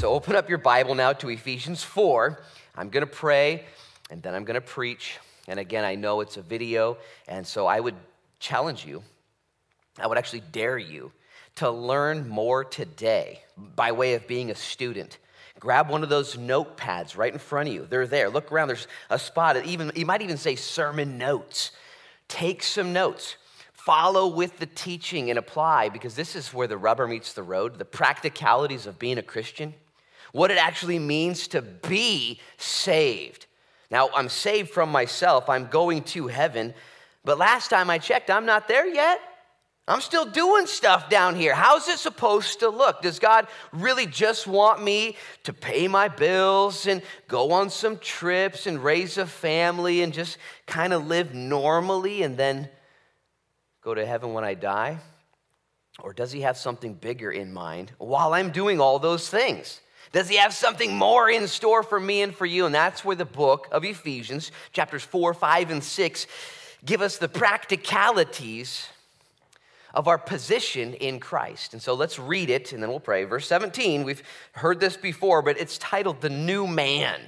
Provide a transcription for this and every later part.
So open up your Bible now to Ephesians 4. I'm going to pray and then I'm going to preach. And again, I know it's a video, and so I would challenge you, I would actually dare you to learn more today by way of being a student. Grab one of those notepads right in front of you. They're there. Look around. There's a spot. Even you might even say sermon notes. Take some notes. Follow with the teaching and apply because this is where the rubber meets the road. The practicalities of being a Christian what it actually means to be saved. Now, I'm saved from myself, I'm going to heaven, but last time I checked, I'm not there yet. I'm still doing stuff down here. How's it supposed to look? Does God really just want me to pay my bills and go on some trips and raise a family and just kind of live normally and then go to heaven when I die? Or does He have something bigger in mind while I'm doing all those things? Does he have something more in store for me and for you? And that's where the book of Ephesians, chapters 4, 5, and 6, give us the practicalities of our position in Christ. And so let's read it and then we'll pray. Verse 17, we've heard this before, but it's titled The New Man.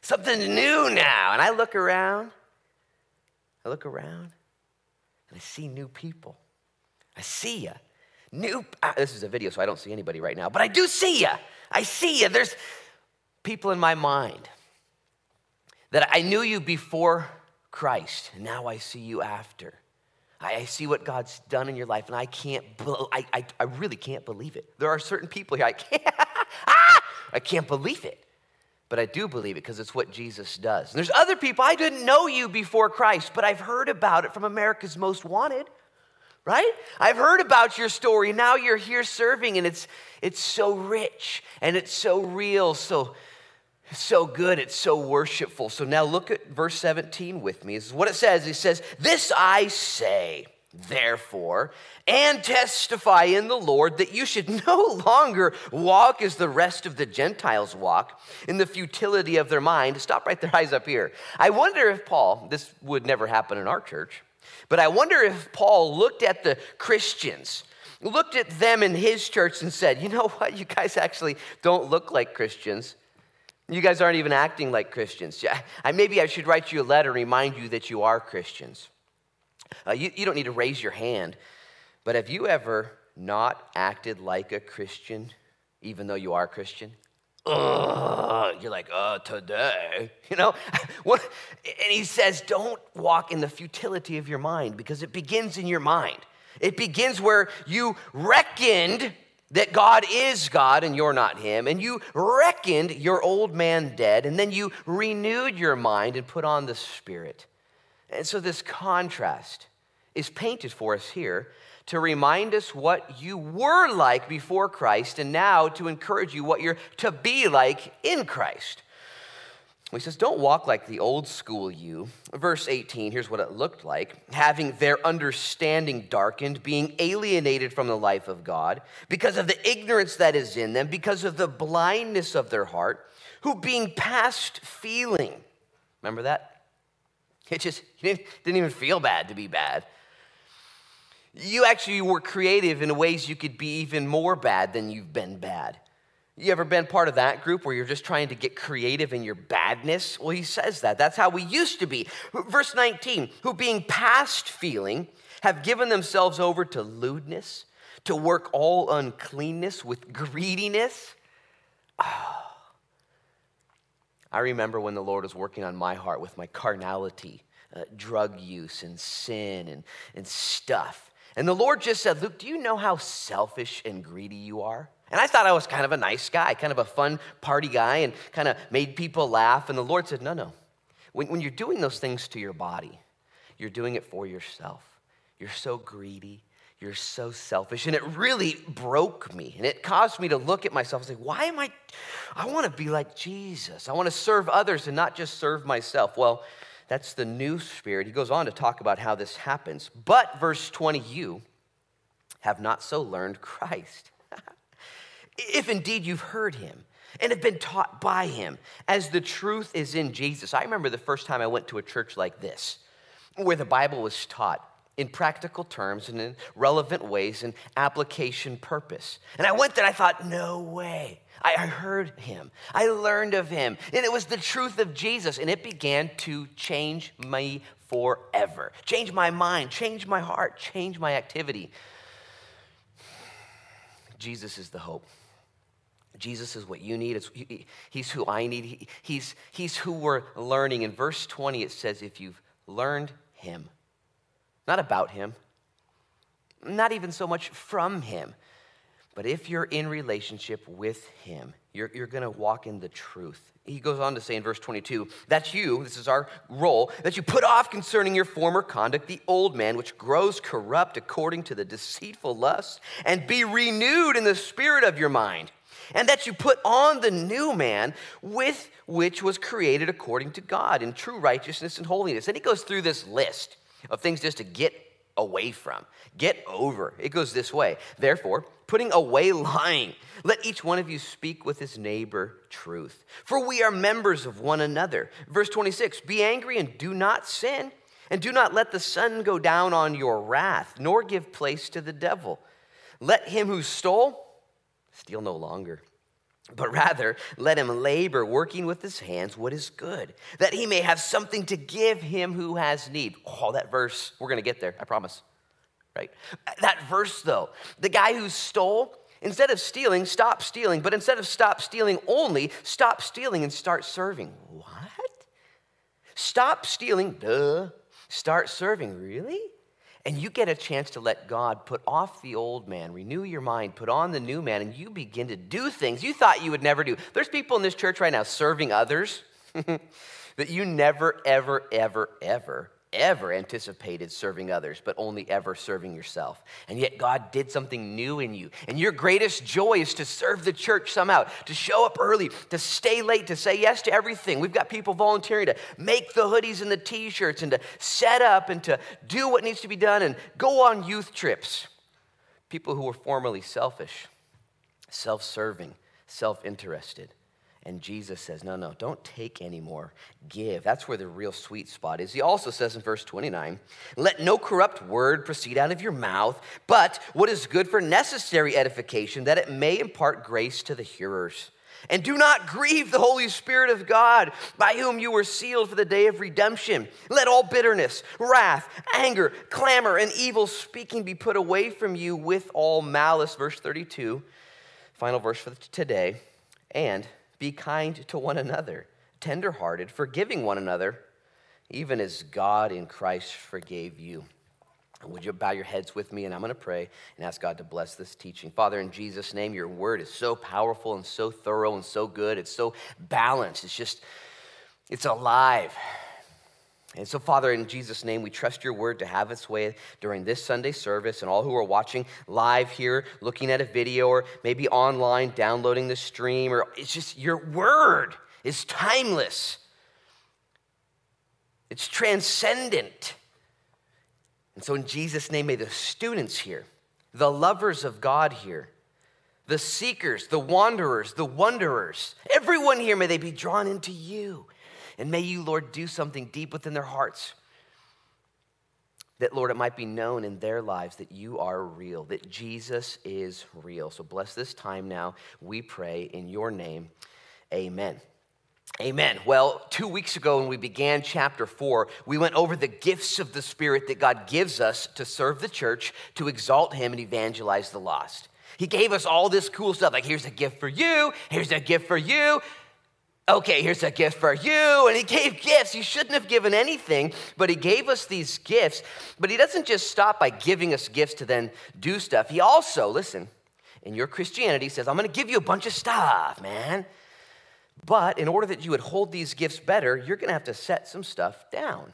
Something new now. And I look around, I look around, and I see new people. I see you. New, ah, this is a video, so I don't see anybody right now, but I do see you. I see you. There's people in my mind that I knew you before Christ, and now I see you after. I see what God's done in your life, and I can't, I, I, I really can't believe it. There are certain people here, I can't, ah, I can't believe it. But I do believe it because it's what Jesus does. And there's other people, I didn't know you before Christ, but I've heard about it from America's Most Wanted right? I've heard about your story. Now you're here serving, and it's, it's so rich and it's so real, so, so good, it's so worshipful. So now look at verse 17 with me. This is what it says. It says, This I say, therefore, and testify in the Lord that you should no longer walk as the rest of the Gentiles walk in the futility of their mind. Stop right there, eyes up here. I wonder if Paul, this would never happen in our church. But I wonder if Paul looked at the Christians, looked at them in his church and said, you know what, you guys actually don't look like Christians. You guys aren't even acting like Christians. I, maybe I should write you a letter and remind you that you are Christians. Uh, you, you don't need to raise your hand, but have you ever not acted like a Christian even though you are Christian? Ugh. You're like, uh, today, you know? What? And he says, don't walk in the futility of your mind because it begins in your mind. It begins where you reckoned that God is God and you're not Him, and you reckoned your old man dead, and then you renewed your mind and put on the Spirit. And so this contrast is painted for us here to remind us what you were like before Christ and now to encourage you what you're to be like in Christ. He says, Don't walk like the old school you. Verse 18, here's what it looked like having their understanding darkened, being alienated from the life of God because of the ignorance that is in them, because of the blindness of their heart, who being past feeling. Remember that? It just didn't even feel bad to be bad you actually were creative in ways you could be even more bad than you've been bad. You ever been part of that group where you're just trying to get creative in your badness? Well, he says that. That's how we used to be. Verse 19, who being past feeling have given themselves over to lewdness, to work all uncleanness with greediness. Oh. I remember when the Lord was working on my heart with my carnality, uh, drug use and sin and, and stuff. And the Lord just said, Luke, do you know how selfish and greedy you are? And I thought I was kind of a nice guy, kind of a fun party guy, and kind of made people laugh. And the Lord said, No, no. When, when you're doing those things to your body, you're doing it for yourself. You're so greedy. You're so selfish. And it really broke me. And it caused me to look at myself and say, Why am I? I want to be like Jesus. I want to serve others and not just serve myself. Well, that's the new spirit. He goes on to talk about how this happens. But, verse 20, you have not so learned Christ. if indeed you've heard him and have been taught by him, as the truth is in Jesus. I remember the first time I went to a church like this, where the Bible was taught. In practical terms and in relevant ways and application purpose. And I went there, I thought, no way. I heard him, I learned of him, and it was the truth of Jesus, and it began to change me forever, change my mind, change my heart, change my activity. Jesus is the hope. Jesus is what you need. He's who I need. he's, he's who we're learning. In verse 20, it says, If you've learned him, not about him, not even so much from him, but if you're in relationship with him, you're, you're going to walk in the truth. He goes on to say in verse 22 that's you, this is our role, that you put off concerning your former conduct the old man, which grows corrupt according to the deceitful lust, and be renewed in the spirit of your mind and that you put on the new man with which was created according to God in true righteousness and holiness. And he goes through this list of things just to get away from, get over. It goes this way. Therefore, putting away lying, let each one of you speak with his neighbor truth. For we are members of one another. Verse 26 Be angry and do not sin, and do not let the sun go down on your wrath, nor give place to the devil. Let him who stole steal no longer but rather let him labor, working with his hands what is good, that he may have something to give him who has need. Oh, that verse, we're going to get there, I promise. Right? That verse, though, the guy who stole, instead of stealing, stop stealing, but instead of stop stealing only, stop stealing and start serving. What? Stop stealing, duh. Start serving, really? And you get a chance to let God put off the old man, renew your mind, put on the new man, and you begin to do things you thought you would never do. There's people in this church right now serving others that you never, ever, ever, ever ever anticipated serving others, but only ever serving yourself. And yet God did something new in you. And your greatest joy is to serve the church somehow, to show up early, to stay late, to say yes to everything. We've got people volunteering to make the hoodies and the t shirts and to set up and to do what needs to be done and go on youth trips. People who were formerly selfish, self serving, self interested. And Jesus says, No, no, don't take anymore. Give. That's where the real sweet spot is. He also says in verse 29 Let no corrupt word proceed out of your mouth, but what is good for necessary edification, that it may impart grace to the hearers. And do not grieve the Holy Spirit of God, by whom you were sealed for the day of redemption. Let all bitterness, wrath, anger, clamor, and evil speaking be put away from you with all malice. Verse 32, final verse for today. And be kind to one another, tenderhearted, forgiving one another, even as God in Christ forgave you. Would you bow your heads with me? And I'm going to pray and ask God to bless this teaching. Father, in Jesus' name, your word is so powerful and so thorough and so good. It's so balanced. It's just, it's alive. And so, Father, in Jesus' name, we trust your word to have its way during this Sunday service. And all who are watching live here, looking at a video, or maybe online, downloading the stream, or it's just your word is timeless, it's transcendent. And so, in Jesus' name, may the students here, the lovers of God here, the seekers, the wanderers, the wanderers, everyone here, may they be drawn into you and may you, Lord, do something deep within their hearts. That, Lord, it might be known in their lives that you are real, that Jesus is real. So bless this time now, we pray in your name. Amen. Amen. Well, two weeks ago, when we began chapter four, we went over the gifts of the Spirit that God gives us to serve the church, to exalt Him, and evangelize the lost. He gave us all this cool stuff like, here's a gift for you, here's a gift for you okay, here's a gift for you. And he gave gifts. He shouldn't have given anything, but he gave us these gifts. But he doesn't just stop by giving us gifts to then do stuff. He also, listen, in your Christianity says, I'm going to give you a bunch of stuff, man. But in order that you would hold these gifts better, you're going to have to set some stuff down.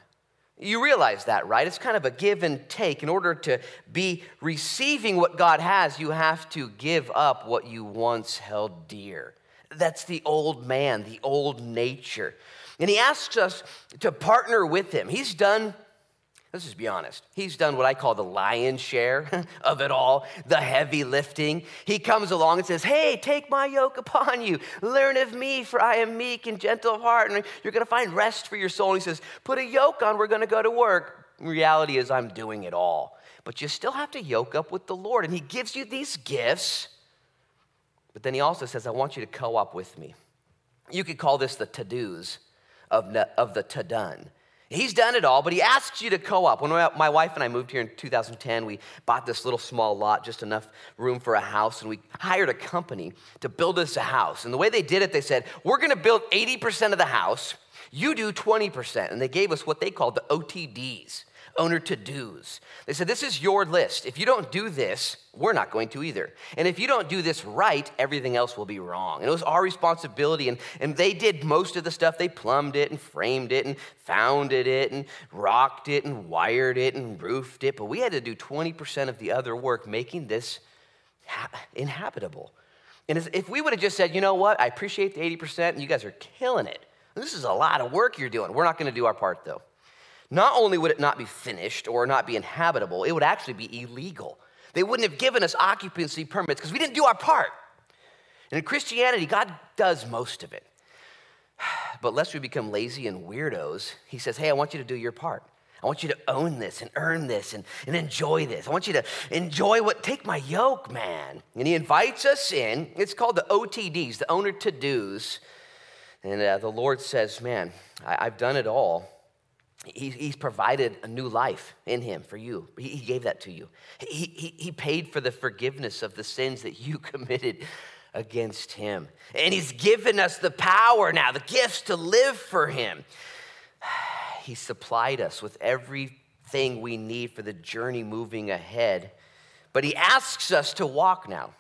You realize that, right? It's kind of a give and take. In order to be receiving what God has, you have to give up what you once held dear. That's the old man, the old nature. And he asks us to partner with him. He's done, let's just be honest, he's done what I call the lion's share of it all, the heavy lifting. He comes along and says, Hey, take my yoke upon you. Learn of me, for I am meek and gentle of heart, and you're going to find rest for your soul. And he says, Put a yoke on, we're going to go to work. reality is, I'm doing it all. But you still have to yoke up with the Lord. And He gives you these gifts. But then He also says, I want you to co op with me. You could call this the to dos of, of the to done. He's done it all, but he asks you to co op. When my wife and I moved here in 2010, we bought this little small lot, just enough room for a house, and we hired a company to build us a house. And the way they did it, they said, We're gonna build 80% of the house, you do 20%. And they gave us what they called the OTDs owner to do's. They said, This is your list. If you don't do this, we're not going to either. And if you don't do this right, everything else will be wrong. And it was our responsibility. And, and they did most of the stuff. They plumbed it and framed it and founded it and rocked it and wired it and roofed it. But we had to do 20% of the other work, making this ha- inhabitable. And if we would have just said, you know what, I appreciate the 80%, and you guys are killing it. This is a lot of work you're doing. We're not going to do our part, though. Not only would it not be finished or not be inhabitable, it would actually be illegal. They wouldn't have given us occupancy permits because we didn't do our part. And in Christianity, God does most of it. But lest we become lazy and weirdos, He says, Hey, I want you to do your part. I want you to own this and earn this and, and enjoy this. I want you to enjoy what, take my yoke, man. And He invites us in. It's called the OTDs, the owner to dos. And uh, the Lord says, Man, I, I've done it all. He, he's provided a new life in him for you. He, gave that to you. He, he paid for the forgiveness of the sins that you committed against him. And he's given us the power now, the gifts to live for him. He supplied us with everything we need for the journey moving ahead. But he asks us to walk now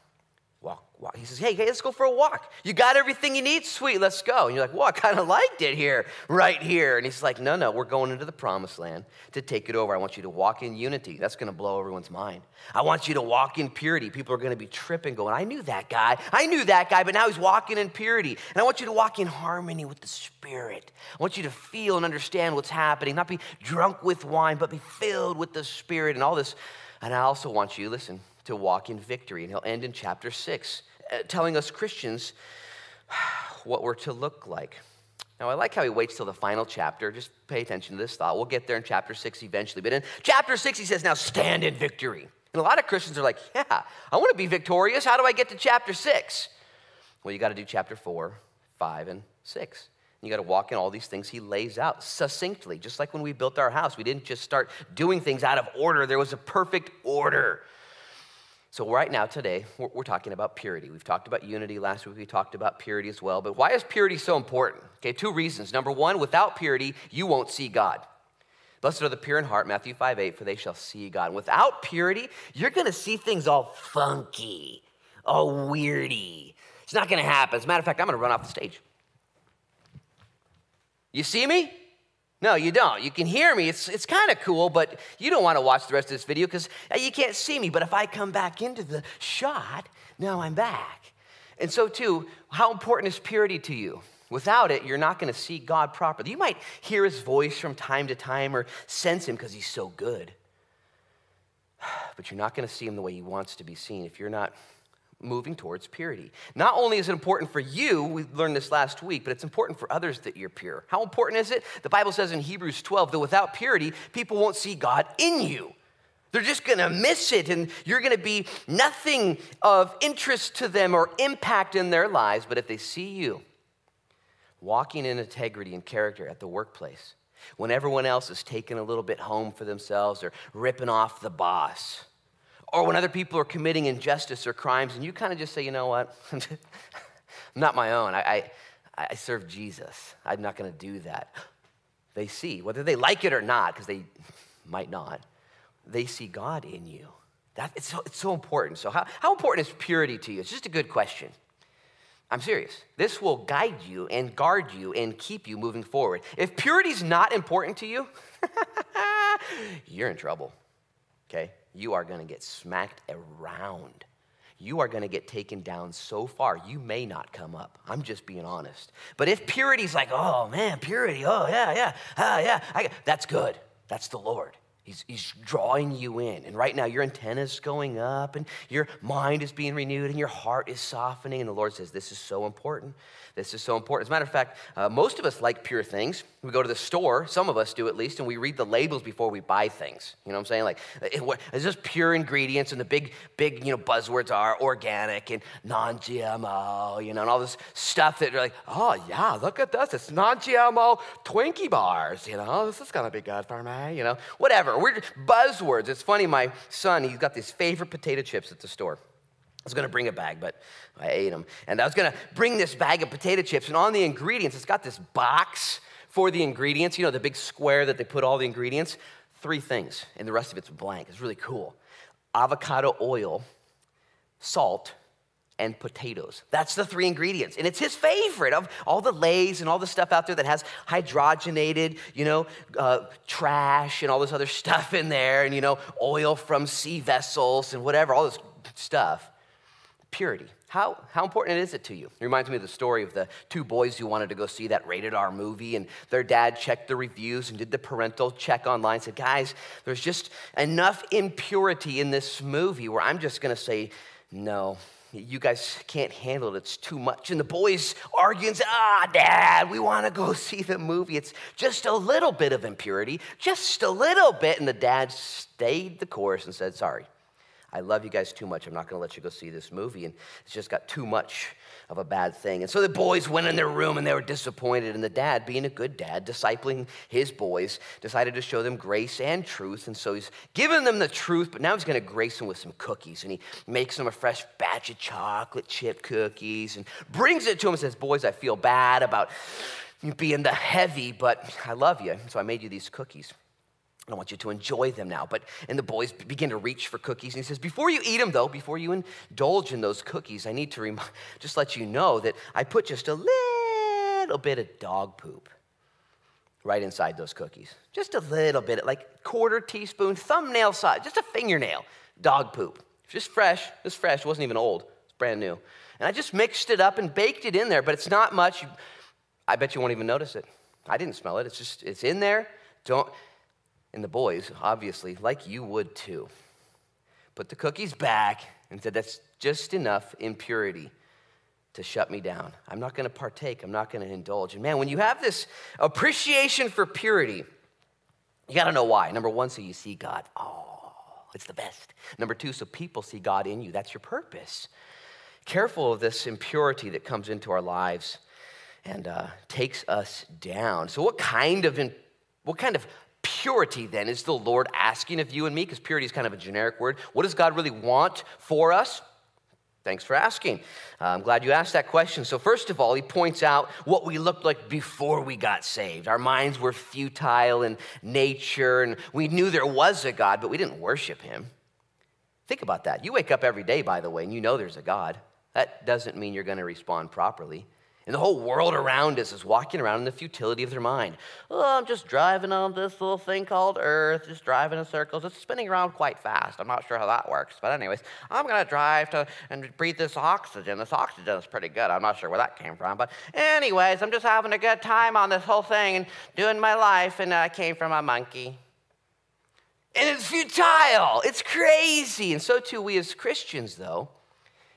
walk. He says, hey, hey, let's go for a walk. You got everything you need? Sweet, let's go. And you're like, well, I kind of liked it here, right here. And he's like, no, no, we're going into the promised land to take it over. I want you to walk in unity. That's going to blow everyone's mind. I want you to walk in purity. People are going to be tripping, going, I knew that guy. I knew that guy, but now he's walking in purity. And I want you to walk in harmony with the Spirit. I want you to feel and understand what's happening, not be drunk with wine, but be filled with the Spirit and all this. And I also want you, listen, to walk in victory. And he'll end in chapter six. Uh, telling us Christians what we're to look like. Now, I like how he waits till the final chapter. Just pay attention to this thought. We'll get there in chapter six eventually. But in chapter six, he says, Now stand in victory. And a lot of Christians are like, Yeah, I want to be victorious. How do I get to chapter six? Well, you got to do chapter four, five, and six. You got to walk in all these things he lays out succinctly, just like when we built our house. We didn't just start doing things out of order, there was a perfect order. So, right now, today, we're, we're, talking about purity. We've talked about unity last week, we talked about purity as well. But why is purity so important? Okay, two reasons. Number one, without purity, you won't see God. Blessed are the pure in heart, Matthew 5 8, for they shall see God. Without purity, you're gonna see things all funky, all weirdy. It's not gonna happen. As a matter of fact, I'm gonna run off the stage. You see me? No, you don't. You can hear me. It's, it's kind of cool, but you don't want to watch the rest of this video because uh, you can't see me. But if I come back into the shot, now I'm back. And so, too, how important is purity to you? Without it, you're not going to see God properly. You might hear his voice from time to time or sense him because he's so good. But you're not going to see him the way he wants to be seen if you're not moving towards purity. Not only is it important for you, we learned this last week, but it's important for others that you're pure. How important is it? The Bible says in Hebrews 12 that without purity, people won't see God in you. They're just gonna miss it, and you're gonna be nothing of interest to them or impact in their lives. But if they see you walking in integrity and character at the workplace, when everyone else is taking a little bit home for themselves or ripping off the boss, or when other people are committing injustice or crimes, and you kind of just say, you know what? I'm not my own. I, I, I serve Jesus. I'm not going to do that. They see, whether they like it or not, because they might not, they see God in you. That, it's, so, it's so important. So, how, how important is purity to you? It's just a good question. I'm serious. This will guide you and guard you and keep you moving forward. If purity is not important to you, you're in trouble. Okay? You are going to get smacked around. You are going to get taken down so far, you may not come up. I'm just being honest. But if purity's like, oh man, purity, oh yeah, yeah, ah, yeah, I, that's good. That's the Lord. He's, he's drawing you in. And right now, your antenna's going up, and your mind is being renewed, and your heart is softening. And the Lord says, This is so important. This is so important. As a matter of fact, uh, most of us like pure things. We go to the store, some of us do at least, and we read the labels before we buy things. You know what I'm saying? Like, is this pure ingredients? And the big, big, you know, buzzwords are organic and non-GMO, you know, and all this stuff that you're like, oh yeah, look at this. It's non-GMO Twinkie bars. You know, this is gonna be good for me. You know, whatever. We're buzzwords. It's funny. My son, he's got these favorite potato chips at the store. I was going to bring a bag, but I ate them. And I was going to bring this bag of potato chips, and on the ingredients, it's got this box for the ingredients, you know, the big square that they put all the ingredients. Three things, and the rest of it's blank. It's really cool avocado oil, salt, and potatoes. That's the three ingredients. And it's his favorite of all the Lays and all the stuff out there that has hydrogenated, you know, uh, trash and all this other stuff in there, and, you know, oil from sea vessels and whatever, all this stuff purity. How, how important is it to you? It reminds me of the story of the two boys who wanted to go see that rated R movie, and their dad checked the reviews and did the parental check online. Said, Guys, there's just enough impurity in this movie where I'm just to say, No, you guys can't handle it. It's too much. And the boys say, Ah, dad, we want to go see the movie. It's just a little bit of impurity, just a little bit. And the dad stayed the course and said, Sorry. I love you guys too much. I'm not going to let you go see this movie. And it's just got too much of a bad thing. And so the boys went in their room and they were disappointed. And the dad, being a good dad, discipling his boys, decided to show them grace and truth. And so he's given them the truth, but now he's going to grace them with some cookies. And he makes them a fresh batch of chocolate chip cookies and brings it to them and says, Boys, I feel bad about being the heavy, but I love you. So I made you these cookies. I don't want you to enjoy them now. But and the boys begin to reach for cookies. And he says, Before you eat them, though, before you indulge in those cookies, I need to rem- just let you know that I put just a little bit of dog poop right inside those cookies. Just a little bit, like quarter teaspoon, thumbnail size, just a fingernail, dog poop. Just fresh, just fresh. It wasn't even old. It's brand new. And I just mixed it up and baked it in there, but it's not much. I bet you won't even notice it. I didn't smell it. It's just, it's in there. Don't, and the boys, obviously, like you would too, put the cookies back and said, That's just enough impurity to shut me down. I'm not going to partake. I'm not going to indulge. And man, when you have this appreciation for purity, you got to know why. Number one, so you see God. Oh, it's the best. Number two, so people see God in you. That's your purpose. Careful of this impurity that comes into our lives and uh, takes us down. So, what kind of in, what kind of purity then is the Lord asking of you and me? Because purity is kind of a generic word. What does God really want for us? Thanks for asking. Uh, I'm glad you asked that question. So, first of all, he points out what we looked like before we got saved. Our minds were futile in nature, and we knew there was a God, but we didn't worship him. Think about that. You wake up every day, by the way, and you know there's a God. That doesn't mean you're going to respond properly. And the whole world around us is walking around in the futility of their mind. Oh, I'm just driving on this little thing called Earth, just driving in circles. It's spinning around quite fast. I'm not sure how that works. But, anyways, I'm going to drive to and breathe this oxygen. This oxygen is pretty good. I'm not sure where that came from. But, anyways, I'm just having a good time on this whole thing and doing my life. And I came from a monkey. And it's futile. It's crazy. And so, too, we as Christians, though,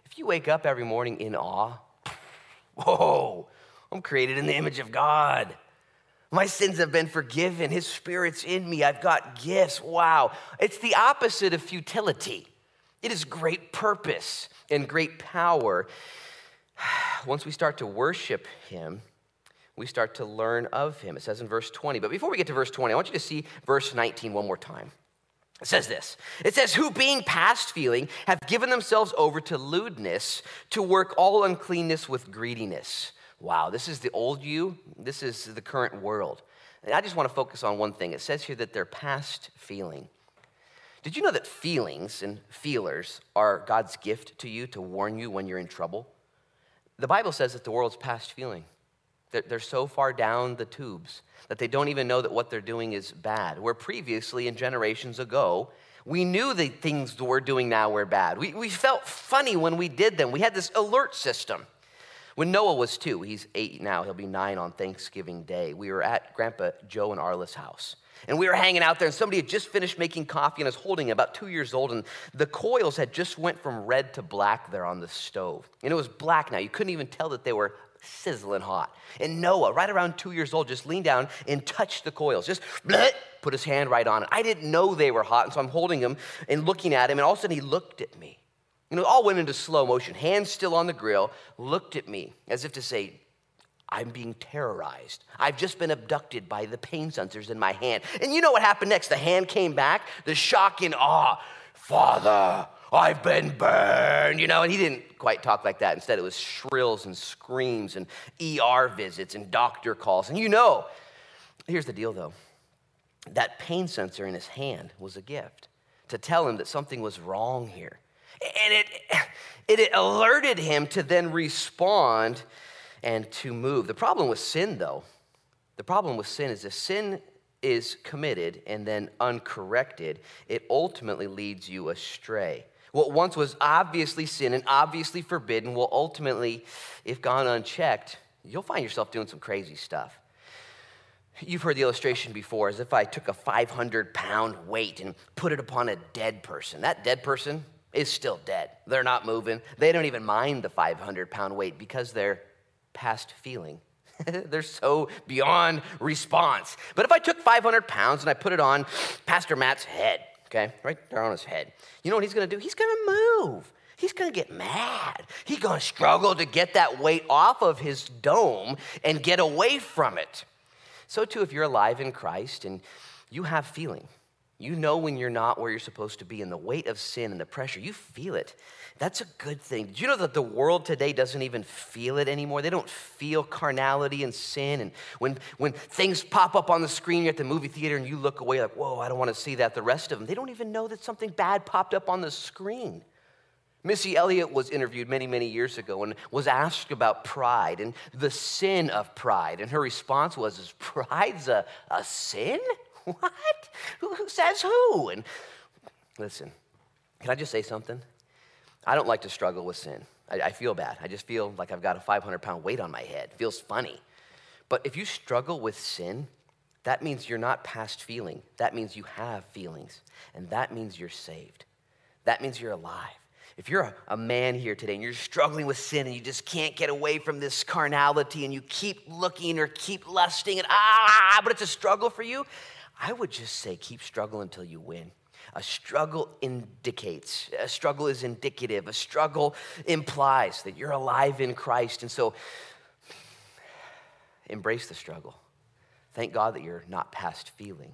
if you wake up every morning in awe, Whoa, I'm created in the image of God. My sins have been forgiven. His spirit's in me. I've got gifts. Wow. It's the opposite of futility. It is great purpose and great power. Once we start to worship Him, we start to learn of Him. It says in verse 20. But before we get to verse 20, I want you to see verse 19 one more time. It says this It says, Who being past feeling have given themselves over to lewdness to work all uncleanness with greediness. Wow, this is the old you, this is the current world. And I just want to focus on one thing. It says here that they're past feeling. Did you know that feelings and feelers are God's gift to you to warn you when you're in trouble? The Bible says that the world's past feeling. They're so far down the tubes that they don't even know that what they're doing is bad. Where previously, in generations ago, we knew the things we're doing now were bad. We, we felt funny when we did them. We had this alert system. When Noah was two, he's eight now, he'll be nine on Thanksgiving Day, we were at Grandpa Joe and Arla's house. And we were hanging out there, and somebody had just finished making coffee and was holding it, about two years old, and the coils had just went from red to black there on the stove. And it was black now. You couldn't even tell that they were sizzling hot. And Noah, right around two years old, just leaned down and touched the coils, just bleh, put his hand right on it. I didn't know they were hot, and so I'm holding him and looking at him, and all of a sudden he looked at me. You know, all went into slow motion, hands still on the grill, looked at me as if to say, I'm being terrorized. I've just been abducted by the pain sensors in my hand. And you know what happened next? The hand came back, the shock and awe. Father, I've been burned, you know, and he didn't quite talk like that. Instead, it was shrills and screams and ER visits and doctor calls. And you know, here's the deal though that pain sensor in his hand was a gift to tell him that something was wrong here. And it, it alerted him to then respond and to move. The problem with sin, though, the problem with sin is if sin is committed and then uncorrected, it ultimately leads you astray. What once was obviously sin and obviously forbidden will ultimately, if gone unchecked, you'll find yourself doing some crazy stuff. You've heard the illustration before as if I took a 500 pound weight and put it upon a dead person. That dead person is still dead. They're not moving. They don't even mind the 500 pound weight because they're past feeling. They're so beyond response. But if I took 500 pounds and I put it on Pastor Matt's head, okay, right there on his head, you know what he's gonna do? He's gonna move. He's gonna get mad. He's gonna struggle to get that weight off of his dome and get away from it. So, too, if you're alive in Christ and you have feeling, you know when you're not where you're supposed to be, and the weight of sin and the pressure, you feel it. That's a good thing. Did you know that the world today doesn't even feel it anymore? They don't feel carnality and sin. And when, when things pop up on the screen, you're at the movie theater and you look away like, whoa, I don't want to see that. The rest of them, they don't even know that something bad popped up on the screen. Missy Elliott was interviewed many, many years ago and was asked about pride and the sin of pride. And her response was, Is pride's a, a sin? What? Who, who says who? And listen, can I just say something? I don't like to struggle with sin. I, I feel bad. I just feel like I've got a 500 pound weight on my head. It feels funny. But if you struggle with sin, that means you're not past feeling. That means you have feelings. And that means you're saved. That means you're alive. If you're a, a, man here today and you're struggling with sin and you just can't get away from this carnality and you keep looking or keep lusting and ah, but it's a struggle for you, I would just say keep struggling until you win. A struggle indicates, a struggle is indicative, a struggle implies that you're alive in Christ. And so embrace the struggle. Thank God that you're not past feeling.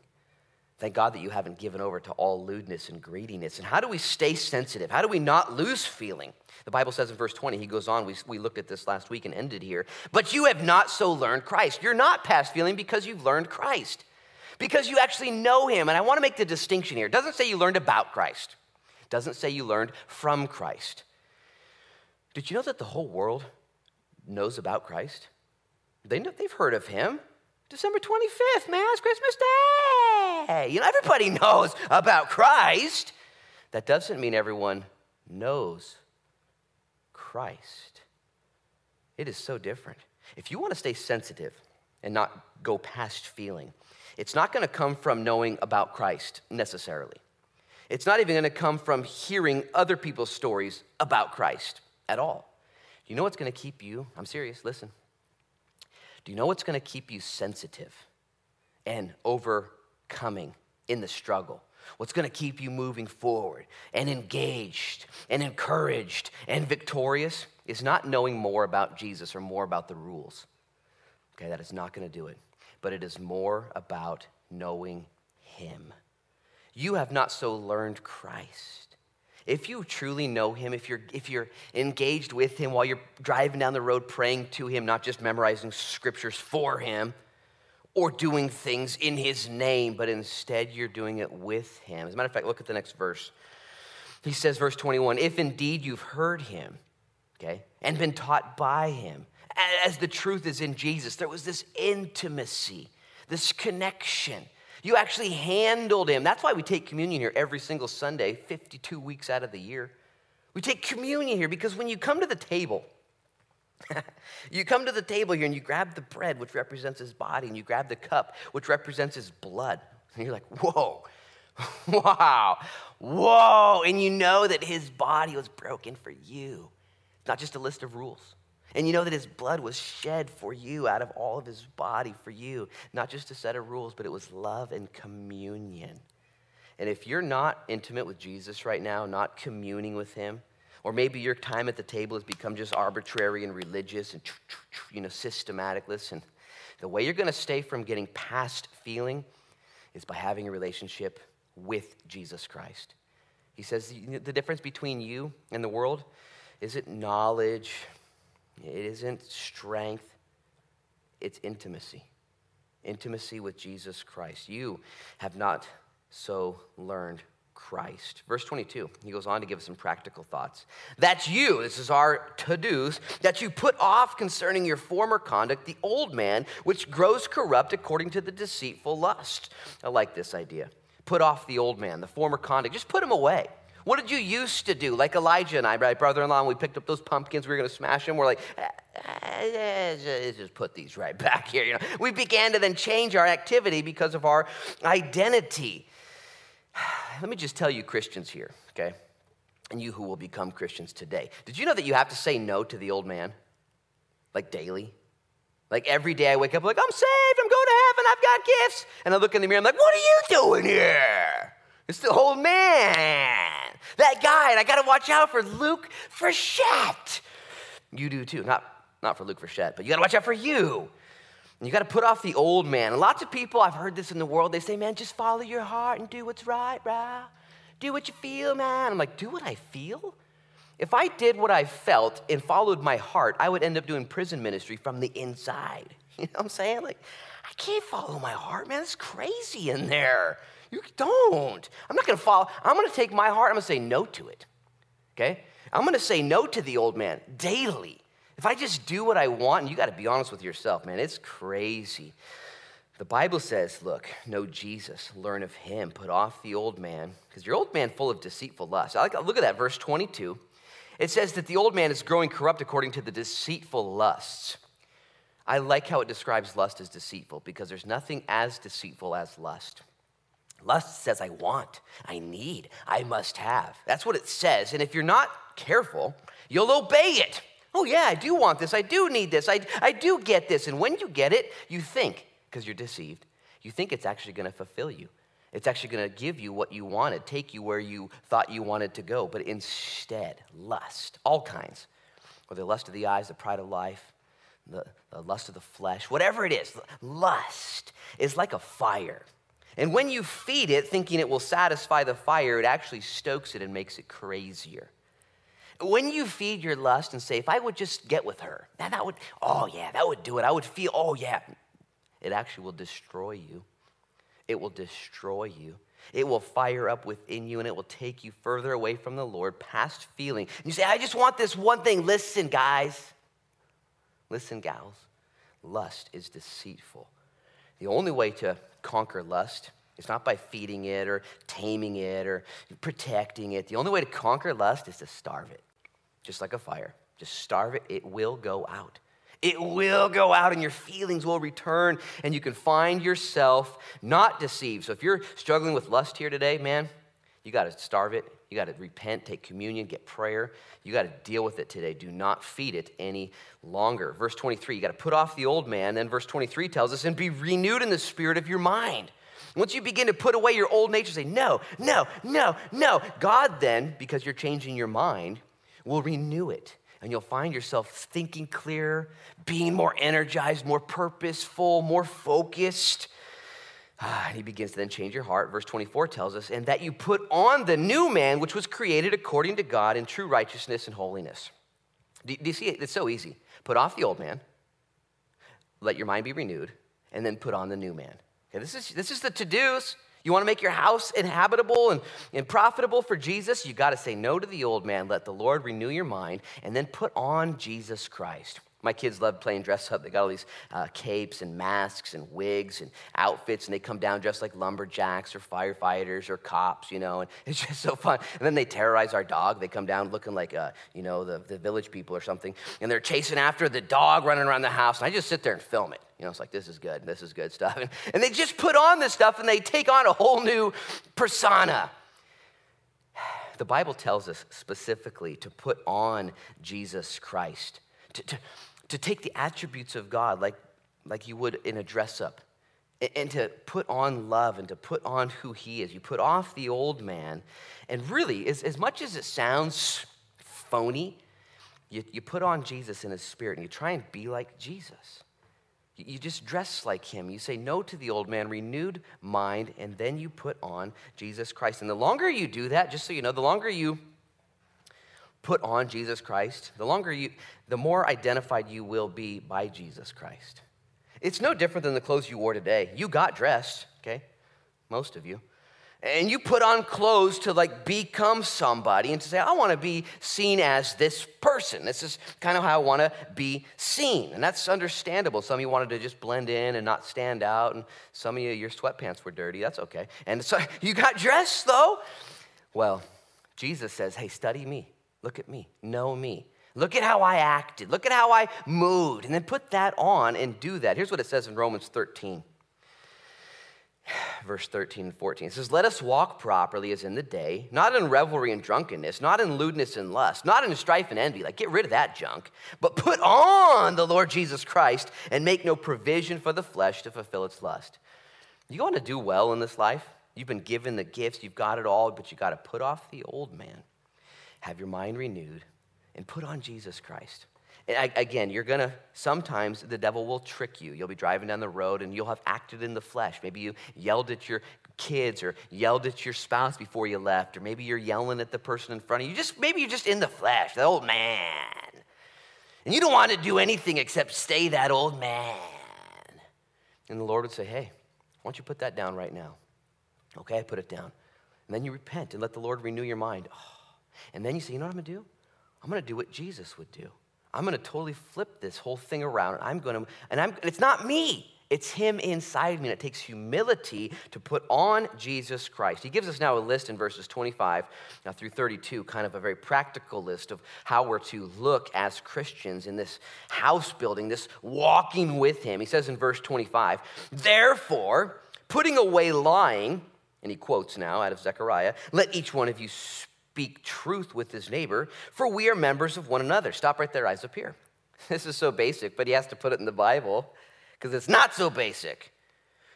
Thank God that you haven't given over to all lewdness and greediness. And how do we stay sensitive? How do we not lose feeling? The Bible says in verse 20, he goes on, we, we looked at this last week and ended here. But you have not so learned Christ. You're not past feeling because you've learned Christ because you actually know him. And I want to make the distinction here. It doesn't say you learned about Christ, it doesn't say you learned from Christ. Did you know that the whole world knows about Christ? They know, they've heard of him. December 25th, man, it's Christmas Day. You know, everybody knows about Christ. That doesn't mean everyone knows Christ. It is so different. If you want to stay sensitive and not go past feeling, it's not going to come from knowing about Christ necessarily. It's not even going to come from hearing other people's stories about Christ at all. Do you know what's going to keep you? I'm serious, listen. Do you know what's going to keep you sensitive and overcoming in the struggle? What's going to keep you moving forward and engaged and encouraged and victorious is not knowing more about Jesus or more about the rules. Okay, that is not going to do it but it is more about knowing Him. You have not so learned Christ. If you truly know Him, if you're, if you're engaged with Him while you're driving down the road praying to Him, not just memorizing scriptures for Him or doing things in His name, but instead you're doing it with Him. As a matter of fact, look at the next verse. He says, verse 21 If indeed you've heard Him, okay, and been taught by Him, as the truth is in Jesus. There was this intimacy, this connection. You actually handled him. That's why we take communion here every single Sunday, 52 weeks out of the year. We take communion here because when you come to the table, you come to the table here and you grab the bread, which represents his body, and you grab the cup, which represents his blood. And you're like, whoa, wow, whoa. And you know that his body was broken for you. It's not just a list of rules. And you know that his blood was shed for you out of all of his body for you. Not just a set of rules, but it was love and communion. And if you're not intimate with Jesus right now, not communing with him, or maybe your time at the table has become just arbitrary and religious and you know systematic. Listen, the way you're going to stay from getting past feeling is by having a relationship with Jesus Christ. He says the difference between you and the world isn't knowledge, it isn't strength, it's intimacy. Intimacy with Jesus Christ. You have not so learned Christ. Verse 22, he goes on to give us some practical thoughts. That's you, this is our to dos, that you put off concerning your former conduct the old man, which grows corrupt according to the deceitful lust. I like this idea. Put off the old man, the former conduct, just put him away. What did you used to do? Like Elijah and I, my brother in law, we picked up those pumpkins, we were to smash them. We're like, eh, eh, eh, eh, just put these right back here. You know, we began to then change our activity because of our identity. Let me just tell you, Christians here, okay, and you who will become Christians today. Did you know that you have to say no to the old man? Like daily? Like every day I wake up, like, I'm saved, I'm going to heaven, I've got gifts. And I look in the mirror, I'm like, what are you doing here? It's the old man, that guy, and I got to watch out for Luke Frechette. You do too, not, not for Luke Frechette, but you got to watch out for you. You got to put off the old man. And lots of people, I've heard this in the world, they say, man, just follow your heart and do what's right, right? Do what you feel, man. I'm like, do what I feel? If I did what I felt and followed my heart, I would end up doing prison ministry from the inside. You know what I'm saying? Like, I can't follow my heart, man. It's crazy in there. You don't. I'm not going to follow. I'm going to take my heart. I'm going to say no to it. Okay? I'm going to say no to the old man daily. If I just do what I want, and you got to be honest with yourself, man, it's crazy. The Bible says, look, know Jesus, learn of him, put off the old man, because your old man full of deceitful lust. I like, look at that, verse 22. It says that the old man is growing corrupt according to the deceitful lusts. I like how it describes lust as deceitful because there's nothing as deceitful as lust. Lust says, I want, I need, I must have. That's what it says. And if you're not careful, you'll obey it. Oh, yeah, I do want this. I do need this. I, I do get this. And when you get it, you think, because you're deceived, you think it's actually going to fulfill you. It's actually going to give you what you wanted, take you where you thought you wanted to go. But instead, lust, all kinds, the lust of the eyes, the pride of life, the, the lust of the flesh, whatever it is, lust is like a fire. And when you feed it thinking it will satisfy the fire, it actually stokes it and makes it crazier when you feed your lust and say, if I would just get with her, that, that would, oh yeah, that would do it. I would feel, oh yeah. It actually will destroy you. It will destroy you. It will fire up within you and it will take you further away from the Lord, past feeling. You say, I just want this one thing. Listen, guys. Listen, gals. Lust is deceitful. The only way to conquer lust It's not by feeding it or taming it or protecting it. The only way to conquer lust is to starve it just like a fire. Just starve it, it will go out. It will go out and your feelings will return and you can find yourself not deceived. So if you're struggling with lust here today, man, you got to starve it. You got to repent, take communion, get prayer. You got to deal with it today. Do not feed it any longer. Verse 23, you got to put off the old man. Then verse 23 tells us, and be renewed in the spirit of your mind. Once you begin to put away your old nature, say, no, no, no, no. God then, because you're changing your mind, will renew it. And you'll find yourself thinking clearer, being more energized, more purposeful, more focused. Ah, and he begins to then change your heart. Verse 24 tells us, and that you put on the new man, which was created according to God in true righteousness and holiness. Do, do you see it? It's so easy. Put off the old man, let your mind be renewed, and then put on the new man. Okay, this is, this is the to dos. You want to make your house inhabitable and, and profitable for Jesus? You got to say no to the old man, let the Lord renew your mind, and then put on Jesus Christ. My kids love playing dress up. They got all these uh, capes and masks and wigs and outfits, and they come down dressed like lumberjacks or firefighters or cops, you know, and it's just so fun. And then they terrorize our dog. They come down looking like, uh, you know, the, the village people or something, and they're chasing after the dog running around the house. And I just sit there and film it. You know, it's like, this is good, this is good stuff. And, and they just put on this stuff and they take on a whole new persona. The Bible tells us specifically to put on Jesus Christ, to, to to take the attributes of God like, like you would in a dress up and to put on love and to put on who he is. You put off the old man. And really, as, as much as it sounds phony, you, you put on Jesus in his spirit and you try and be like Jesus. You, you just dress like him. You say no to the old man, renewed mind, and then you put on Jesus Christ. And the longer you do that, just so you know, the longer you put on Jesus Christ, the longer you, the more identified you will be by Jesus Christ. It's no different than the clothes you wore today. You got dressed, okay? Most of you. And you put on clothes to like become somebody and to say, I want to be seen as this person. This is kind of how I want to be seen. And that's understandable. Some of you wanted to just blend in and not stand out. And some of you, your sweatpants were dirty. That's okay. And so you got dressed though. Well, Jesus says, Hey, study me. Look at me, know me. Look at how I acted. Look at how I moved. And then put that on and do that. Here's what it says in Romans 13, verse 13 and 14. It says, Let us walk properly as in the day, not in revelry and drunkenness, not in lewdness and lust, not in strife and envy. Like, get rid of that junk, but put on the Lord Jesus Christ and make no provision for the flesh to fulfill its lust. You want to do well in this life? You've been given the gifts, you've got it all, but you got to put off the old man have your mind renewed, and put on Jesus Christ. And again, you're gonna, sometimes the devil will trick you. You'll be driving down the road and you'll have acted in the flesh. Maybe you yelled at your kids or yelled at your spouse before you left, or maybe you're yelling at the person in front of you. Just maybe you're just in the flesh, the old man. And you don't want to do anything except stay that old man. And the Lord would say, Hey, why don't you put that down right now? Okay, I put it down. And then you repent and let the Lord renew your mind. Oh, and then you say, you know what I'm gonna do? I'm gonna do what Jesus would do. I'm gonna totally flip this whole thing around. And I'm gonna, and I'm, it's not me. It's him inside me. And it takes humility to put on Jesus Christ. He gives us now a list in verses 25 now through 32, kind of a very practical list of how we're to look as Christians in this house building, this walking with him. He says in verse 25, therefore, putting away lying, and he quotes now out of Zechariah, let each one of you speak truth with his neighbor, for we are members of one another. Stop right there, eyes up here. This is so basic, but he has to put it in the Bible because it's not so basic.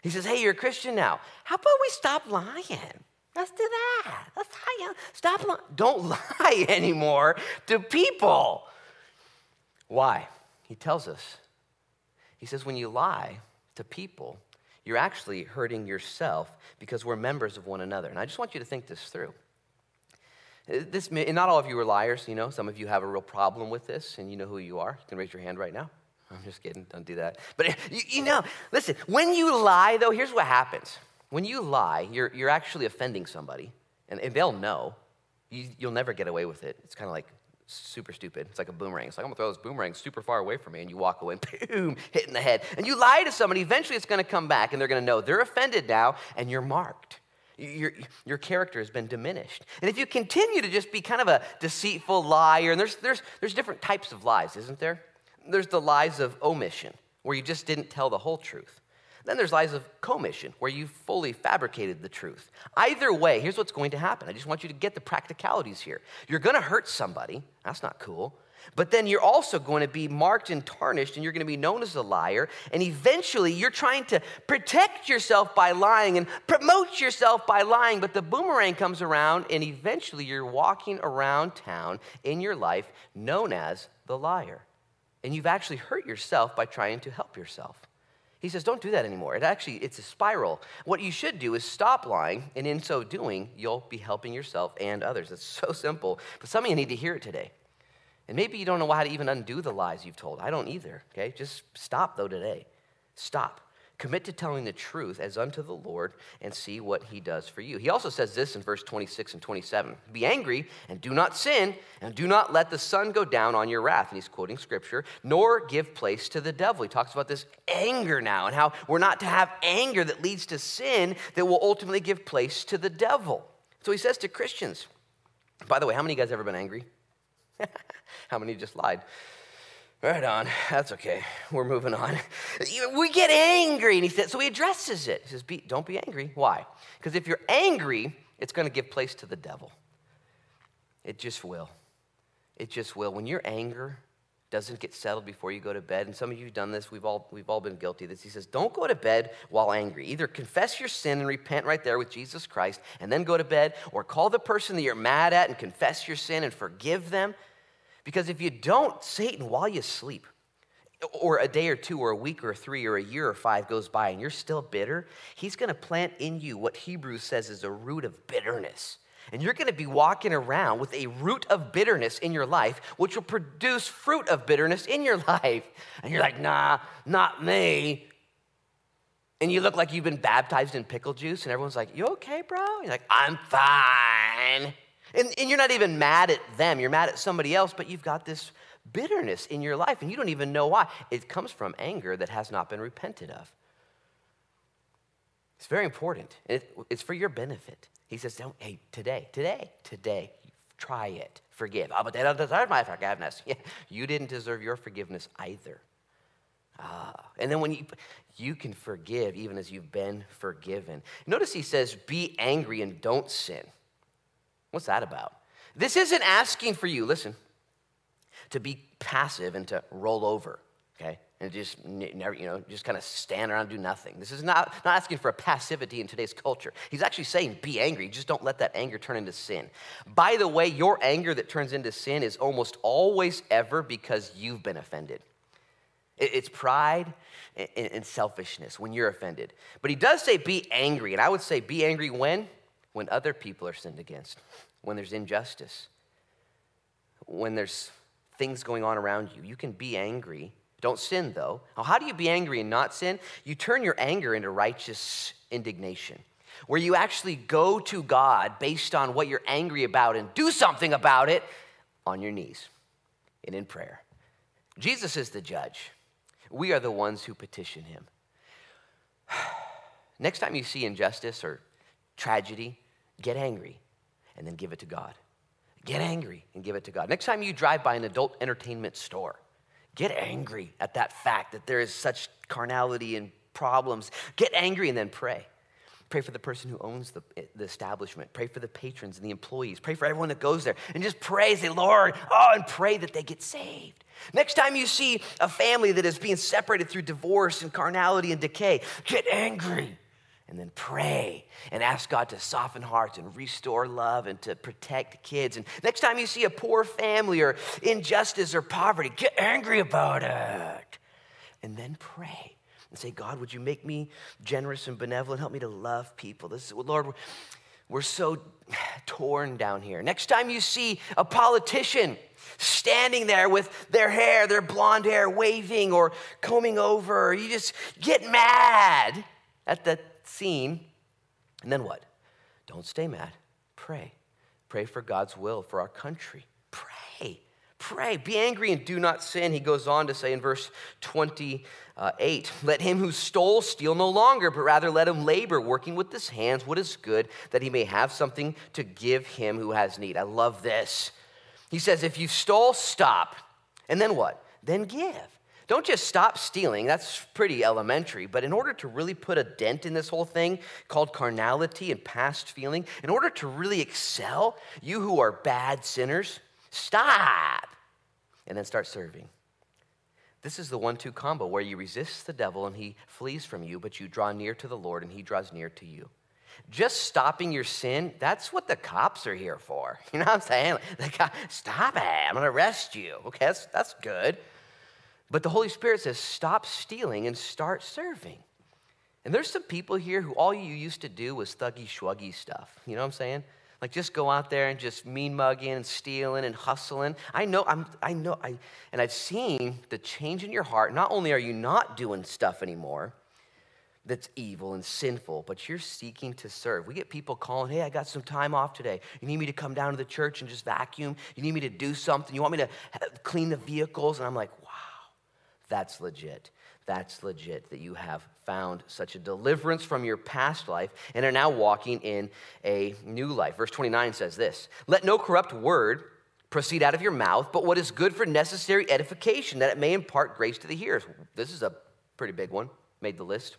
He says, Hey, you're a Christian now. How about we stop lying? Let's do that. Let's lie. Stop lying. Don't lie anymore to people. Why? He tells us. He says, when you lie to people, you're actually hurting yourself because we're members of one another. And I just want you to think this through. This, not all of you are liars, you know. Some of you have a real problem with this, and you know who you are. You can raise your hand right now. I'm just kidding. Don't do that. But you, you know, listen, when you lie, though, here's what happens. When you lie, you're, you're actually offending somebody, and, and they'll know. You, you'll never get away with it. It's kind of like super stupid. It's like a boomerang. It's like, I'm gonna throw this boomerang super far away from me, and you walk away, and boom, hit in the head. And you lie to somebody, eventually it's gonna come back, and they're gonna know they're offended now, and you're marked. Your, your character has been diminished. And if you continue to just be kind of a deceitful liar, and there's, there's, there's different types of lies, isn't there? There's the lies of omission, where you just didn't tell the whole truth. Then there's lies of commission, where you fully fabricated the truth. Either way, here's what's going to happen. I just want you to get the practicalities here. You're going to hurt somebody. That's not cool. But then you're also going to be marked and tarnished, and you're going to be known as a liar. And eventually, you're trying to protect yourself by lying and promote yourself by lying. But the boomerang comes around, and eventually, you're walking around town in your life known as the liar. And you've actually hurt yourself by trying to help yourself. He says, don't do that anymore. It actually, it's a spiral. What you should do is stop lying, and in so doing, you'll be helping yourself and others. It's so simple, but some of you need to hear it today. And maybe you don't know how to even undo the lies you've told. I don't either, okay? Just stop, though, today. Stop. Commit to telling the truth as unto the Lord and see what he does for you. He also says this in verse 26 and 27 Be angry and do not sin, and do not let the sun go down on your wrath. And he's quoting scripture, nor give place to the devil. He talks about this anger now and how we're not to have anger that leads to sin that will ultimately give place to the devil. So he says to Christians, by the way, how many of you guys ever been angry? how many just lied? Right on. That's okay. We're moving on. We get angry. And he said, so he addresses it. He says, be, don't be angry. Why? Because if you're angry, it's going to give place to the devil. It just will. It just will. When your anger doesn't get settled before you go to bed, and some of you have done this, we've all, we've all been guilty of this. He says, don't go to bed while angry. Either confess your sin and repent right there with Jesus Christ and then go to bed, or call the person that you're mad at and confess your sin and forgive them because if you don't, Satan, while you sleep, or a day or two, or a week or three, or a year or five goes by and you're still bitter, he's gonna plant in you what Hebrews says is a root of bitterness. And you're gonna be walking around with a root of bitterness in your life, which will produce fruit of bitterness in your life. And you're like, nah, not me. And you look like you've been baptized in pickle juice, and everyone's like, You okay, bro? You're like, I'm fine. And, and you're not even mad at them, you're mad at somebody else, but you've got this bitterness in your life and you don't even know why. It comes from anger that has not been repented of. It's very important. It, it's for your benefit. He says, Don't, hey, today, today, today, try it. Forgive. Oh, but they don't deserve my forgiveness. Yeah, you didn't deserve your forgiveness either. Ah, and then when you, you can forgive even as you've been forgiven. Notice he says, Be angry and don't sin. What's that about? This isn't asking for you, listen, to be passive and to roll over, okay? And just, never, you know, just kind of stand around and do nothing. This is not, not asking for a passivity in today's culture. He's actually saying be angry, just don't let that anger turn into sin. By the way, your anger that turns into sin is almost always ever because you've been offended. It's pride and selfishness when you're offended. But he does say be angry, and I would say be angry when? when other people are sinned against, when there's injustice, when there's things going on around you. You can be angry. Don't sin, though. Now, how do you be angry and not sin? You turn your anger into righteous indignation, where you actually go to God based on what you're angry about and do something about it on your knees and in prayer. Jesus is the judge. We are the ones who petition him. Next time you see injustice or tragedy, Get angry and then give it to God. Get angry and give it to God. Next time you drive by an adult entertainment store, get angry at that fact that there is such carnality and problems. Get angry and then pray. Pray for the person who owns the, the establishment. Pray for the patrons and the employees. Pray for everyone that goes there. And just pray, say, Lord, oh, and pray that they get saved. Next time you see a family that is being separated through divorce and carnality and decay, get angry and then pray and ask God to soften hearts and restore love and to protect kids. And next time you see a poor family or injustice or poverty, get angry about it. And then pray and say, God, would you make me generous and benevolent? Help me to love people. This is, Lord, we're so torn down here. Next time you see a politician standing there with their hair, their blonde hair waving or combing over, you just get mad at the scene. And then what? Don't stay mad. Pray. Pray for God's will for our country. Pray. Pray. Be angry and do not sin. He goes on to say in verse 28 Let him who stole steal no longer, but rather let him labor, working with his hands what is good, that he may have something to give him who has need. I love this. He says, If you stole, stop. And then what? Then give. Don't just stop stealing, that's pretty elementary, but in order to really put a dent in this whole thing called carnality and past feeling, in order to really excel, you who are bad sinners, stop and then start serving. This is the one two combo where you resist the devil and he flees from you, but you draw near to the Lord and he draws near to you. Just stopping your sin, that's what the cops are here for. You know what I'm saying? The cop, uh, stop it, I'm gonna arrest you. Okay, that's, that's good. But the Holy Spirit says, stop stealing and start serving. And there's some people here who all you used to do was thuggy schwuggy stuff. You know what I'm saying? Like just go out there and just mean mugging and stealing and hustling. I know, I'm, I know, I, and I've seen the change in your heart. Not only are you not doing stuff anymore, that's evil and sinful, but you're seeking to serve. We get people calling, hey, I got some time off today. You need me to come down to the church and just vacuum? You need me to do something? You want me to clean the vehicles? And I'm like, that's legit. That's legit that you have found such a deliverance from your past life and are now walking in a new life. Verse 29 says this Let no corrupt word proceed out of your mouth, but what is good for necessary edification, that it may impart grace to the hearers. This is a pretty big one, made the list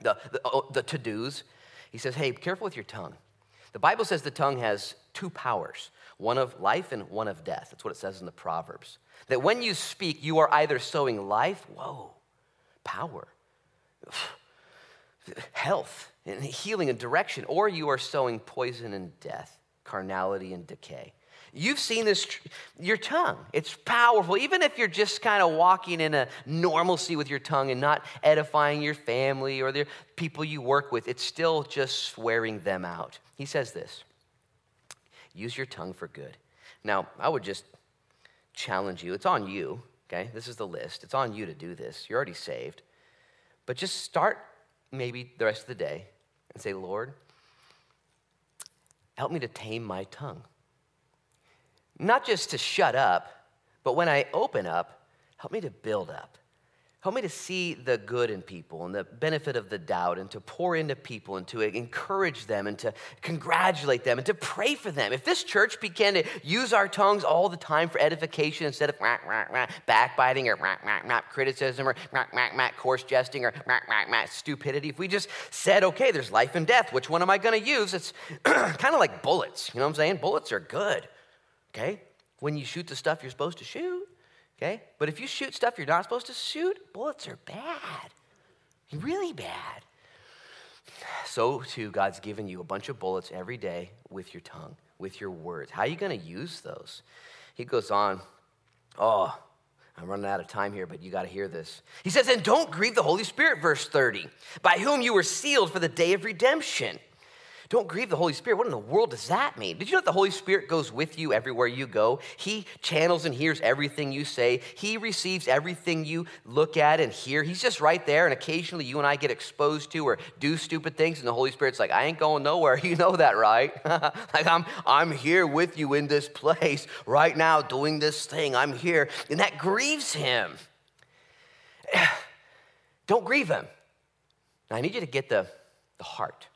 the, the, oh, the to dos. He says, hey, careful with your tongue. The Bible says the tongue has two powers one of life and one of death. That's what it says in the Proverbs. That when you speak, you are either sowing life, whoa, power, health, and healing and direction, or you are sowing poison and death, carnality and decay. You've seen this, your tongue. It's powerful. Even if you're just kind of walking in a normalcy with your tongue and not edifying your family or the people you work with, it's still just swearing them out. He says this use your tongue for good. Now, I would just challenge you. It's on you, okay? This is the list. It's on you to do this. You're already saved. But just start maybe the rest of the day and say, Lord, help me to tame my tongue. Not just to shut up, but when I open up, help me to build up. Help me to see the good in people and the benefit of the doubt and to pour into people and to encourage them and to congratulate them and to pray for them. If this church began to use our tongues all the time for edification instead of rah, rah, rah, backbiting or criticism or coarse jesting or stupidity, if we just said, okay, there's life and death, which one am I going to use? It's kind of like bullets. You know what I'm saying? Bullets are good okay? When you shoot the stuff you're supposed to shoot, okay? But if you shoot stuff you're not supposed to shoot, bullets are bad, really bad. So, too, God's given you a bunch of bullets every day with your tongue, with your words. How are you going to use those? He goes on, oh, I'm running out of time here, but you got to hear this. He says, And don't grieve the Holy Spirit, verse 30, by whom you were sealed for the day of redemption. Don't grieve the Holy Spirit. What in the world does that mean? Did you know that the Holy Spirit goes with you everywhere you go? He channels and hears everything you say. He receives everything you look at and hear. He's just right there, and occasionally you and I get exposed to or do stupid things, and the Holy Spirit's like, I ain't going nowhere. You know that, right? like I'm I'm here with you in this place right now doing this thing. I'm here. And that grieves him. Don't grieve him. Now, I need you to get the, the heart.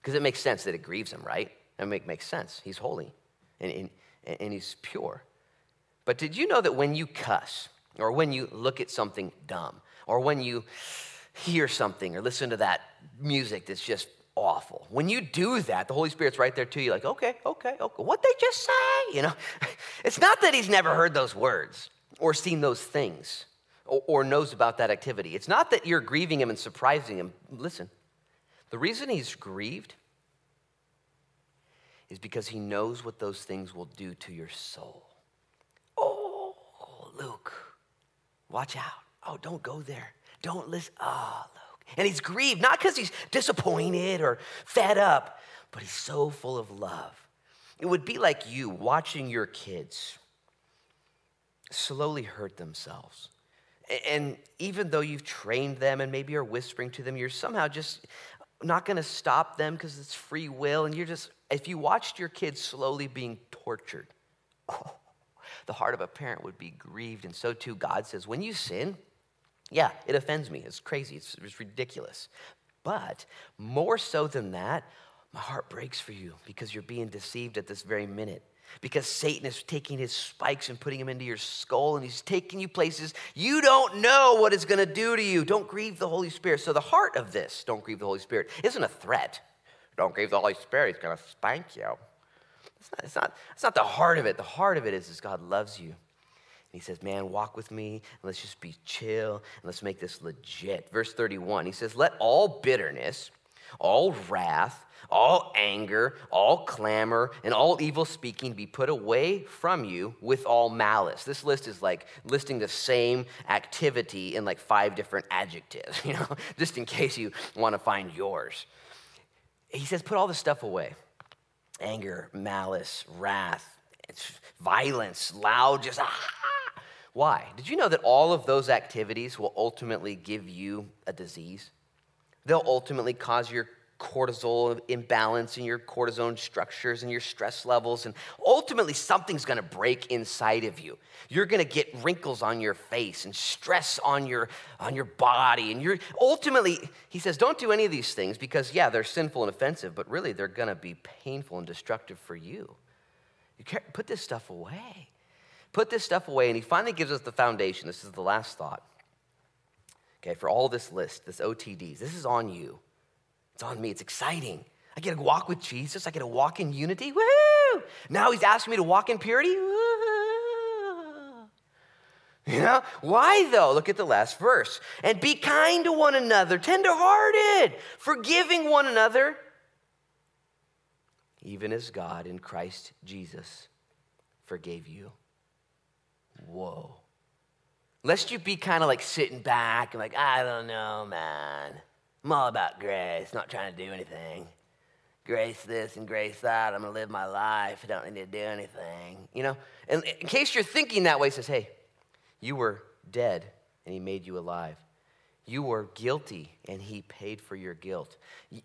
Because it makes sense that it grieves him, right? It make, makes sense. He's holy and, and, and he's pure. But did you know that when you cuss, or when you look at something dumb, or when you hear something or listen to that music that's just awful. When you do that, the Holy Spirit's right there to you, like, okay, okay, okay, what they just say? You know, it's not that he's never heard those words or seen those things or, or knows about that activity. It's not that you're grieving him and surprising him. Listen, the reason he's grieved is because he knows what those things will do to your soul. Oh, Luke, watch out. Oh, don't go there. Don't listen. Oh, ah, Luke. And he's grieved, not because he's disappointed or fed up, but he's so full of love. It would be like you watching your kids slowly hurt themselves. And even though you've trained them and maybe are whispering to them, you're somehow just not going to stop them because it's free will. And you're just, if you watched your kids slowly being tortured, oh, the heart of a parent would be grieved. And so too, God says, when you sin, yeah, it offends me. It's crazy. It's, it's ridiculous. But more so than that, my heart breaks for you because you're being deceived at this very minute because Satan is taking his spikes and putting them into your skull and he's taking you places you don't know what it's going to do to you. Don't grieve the Holy Spirit. So, the heart of this, don't grieve the Holy Spirit, isn't a threat. Don't grieve the Holy Spirit, he's going to spank you. It's not, it's, not, it's not the heart of it. The heart of it is, is God loves you. And he says, Man, walk with me, and let's just be chill, and let's make this legit. Verse 31, he says, Let all bitterness, all wrath, all anger, all clamor, and all evil speaking be put away from you with all malice. This list is like listing the same activity in like five different adjectives, you know, just in case you want to find yours. He says, put all this stuff away anger, malice, wrath, violence, loud, just ah. Why? Did you know that all of those activities will ultimately give you a disease? They'll ultimately cause your cortisol imbalance in your cortisone structures and your stress levels. And ultimately, something's gonna break inside of you. You're gonna get wrinkles on your face and stress on your, on your body. And you're ultimately, he says, don't do any of these things because, yeah, they're sinful and offensive, but really they're gonna be painful and destructive for you. You can't put this stuff away. Put this stuff away. And he finally gives us the foundation. This is the last thought. Okay, for all this list, this OTDs, this is on you. It's on me. It's exciting. I get to walk with Jesus. I get to walk in unity. Woo! Now he's asking me to walk in purity. Woo! You know? Why though? Look at the last verse. And be kind to one another, tenderhearted, forgiving one another, even as God in Christ Jesus forgave you. Whoa. Lest you be kind of like sitting back and like, I don't know, man. I'm all about grace, not trying to do anything. Grace this and grace that. I'm going to live my life. I don't need to do anything. You know? And in case you're thinking that way, says, hey, you were dead and he made you alive. You were guilty and he paid for your guilt.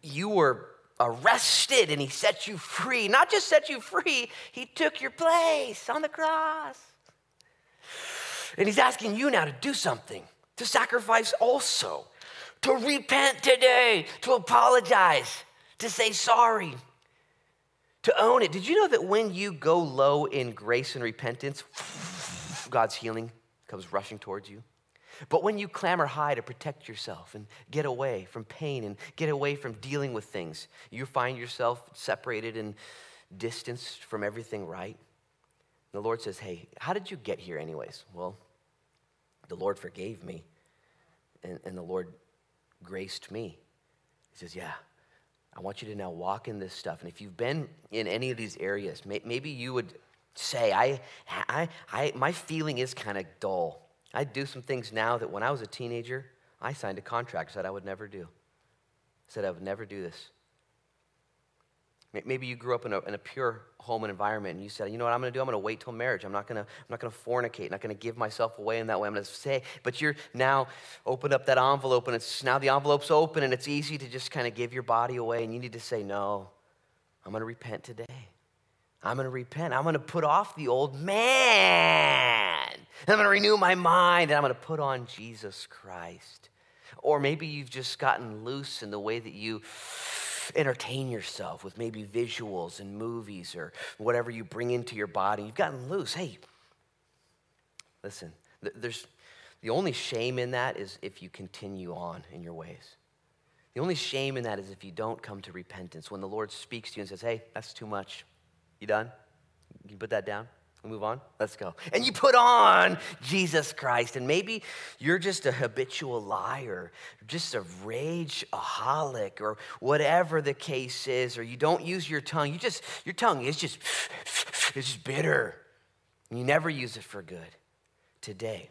You were arrested and he set you free. Not just set you free, he took your place on the cross. And he's asking you now to do something, to sacrifice also to repent today, to apologize, to say sorry, to own it. Did you know that when you go low in grace and repentance, God's healing comes rushing towards you? But when you clamor high to protect yourself and get away from pain and get away from dealing with things, you find yourself separated and distanced from everything right. The Lord says, Hey, how did you get here, anyways? Well, the Lord forgave me, and, and the Lord graced me. He says, Yeah, I want you to now walk in this stuff. And if you've been in any of these areas, maybe you would say, I, I, I, my feeling is kind of dull. I do some things now that when I was a teenager, I signed a contract said I would never do. said I would never do this. Maybe you grew up in a, in a pure home and environment and you said, you know what I'm going to do? I'm going to wait till marriage. I'm not going to, I'm not going to fornicate. I'm not going to give myself away in that way. I'm going to say, but you're now opened up that envelope and it's now the envelope's open and it's easy to just kind of give your body away. And you need to say, no, I'm going to repent today. I'm going to repent. I'm going to put off the old man. I'm going to renew my mind and I'm going to put on Jesus Christ. Or maybe you've just gotten loose in the way that you entertain yourself with maybe visuals and movies or whatever you bring into your body. You've gotten loose. Hey, listen, there's the only shame in that is if you continue on in your ways. The only shame in that is if you don't come to repentance. When the Lord speaks to you and says, hey, that's too much. You done? You can put that down? We move on? Let's go. And you put on Jesus Christ. And maybe you're just a habitual liar, just a rageaholic, or whatever the case is, or you don't use your tongue. You just, your tongue is just, it's just bitter. You never use it for good. Today,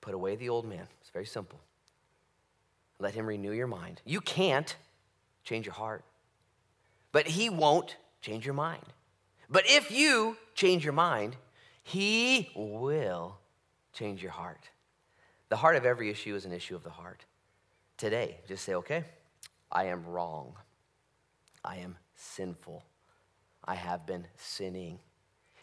put away the old man. It's very simple. Let him renew your mind. You can't change your heart, but he won't change your mind. But if you change your mind, he will change your heart. The heart of every issue is an issue of the heart. Today, just say, okay, I am wrong. I am sinful. I have been sinning.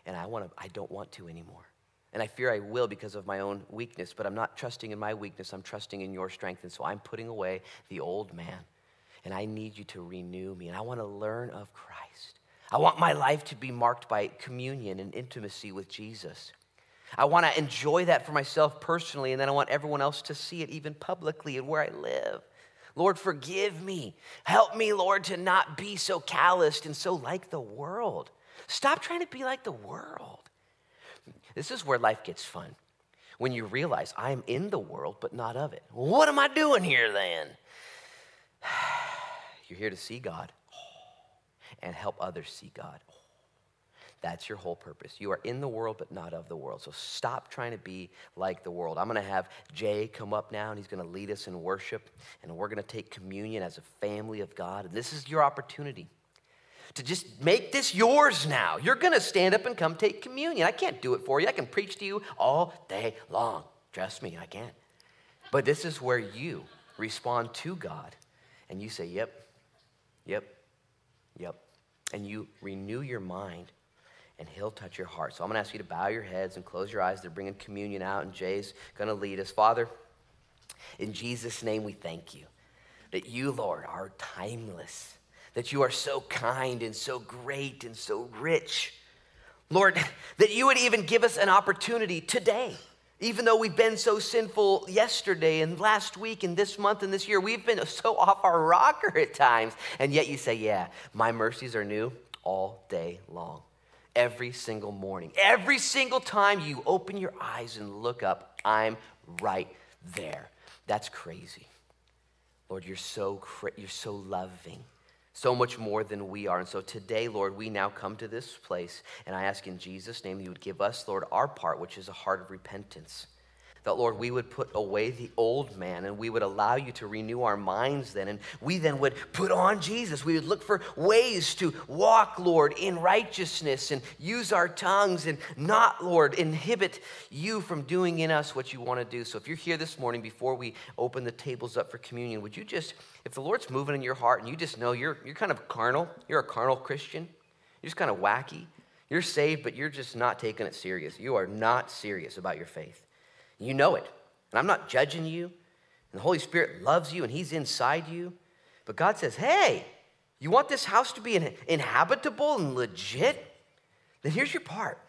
And I, want to, I don't want to anymore. And I fear I will because of my own weakness, but I'm not trusting in my weakness. I'm trusting in your strength. And so I'm putting away the old man. And I need you to renew me. And I want to learn of Christ. I want my life to be marked by communion and intimacy with Jesus. I want to enjoy that for myself personally, and then I want everyone else to see it even publicly and where I live. Lord, forgive me. Help me, Lord, to not be so calloused and so like the world. Stop trying to be like the world. This is where life gets fun. When you realize I'm in the world, but not of it. What am I doing here then? You're here to see God and help others see God. That's your whole purpose. You are in the world, but not of the world. So stop trying to be like the world. I'm going to have Jay come up now, and he's going to lead us in worship, and we're going to take communion as a family of God. And this is your opportunity to just make this yours now. You're going to stand up and come take communion. I can't do it for you. I can preach to you all day long. Trust me, I can. But this is where you respond to God and you say, Yep, yep, yep. And you renew your mind and he'll touch your heart. So I'm going to ask you to bow your heads and close your eyes. They're bringing communion out, and Jay's going to lead us. Father, in Jesus' name, we thank you that you, Lord, are timeless, that you are so kind and so great and so rich. Lord, that you would even give us an opportunity today. Even though we've been so sinful yesterday and last week and this month and this year, we've been so off our rocker at times. And yet you say, Yeah, my mercies are new all day long every single morning. Every single time you open your eyes and look up, I'm right there. That's crazy. Lord, you're so you're so loving. So much more than we are. And so today, Lord, we now come to this place, and I ask in Jesus' name that you would give us, Lord, our part, which is a heart of repentance that, Lord, we would put away the old man and we would allow you to renew our minds then. And we then would put on Jesus. We would look for ways to walk, Lord, in righteousness and use our tongues and not, Lord, inhibit you from doing in us what you want to do. So if you're here this morning before we open the tables up for communion, would you just, if the Lord's moving in your heart and you just know you're, you're kind of carnal, you're a carnal Christian, you're just kind of wacky. You're saved, but you're just not taking it serious. You are not serious about your faith. You know it. And I'm not judging you. And the Holy Spirit loves you and He's inside you. But God says, hey, you want this house to be inhabitable and legit? Then here's your part.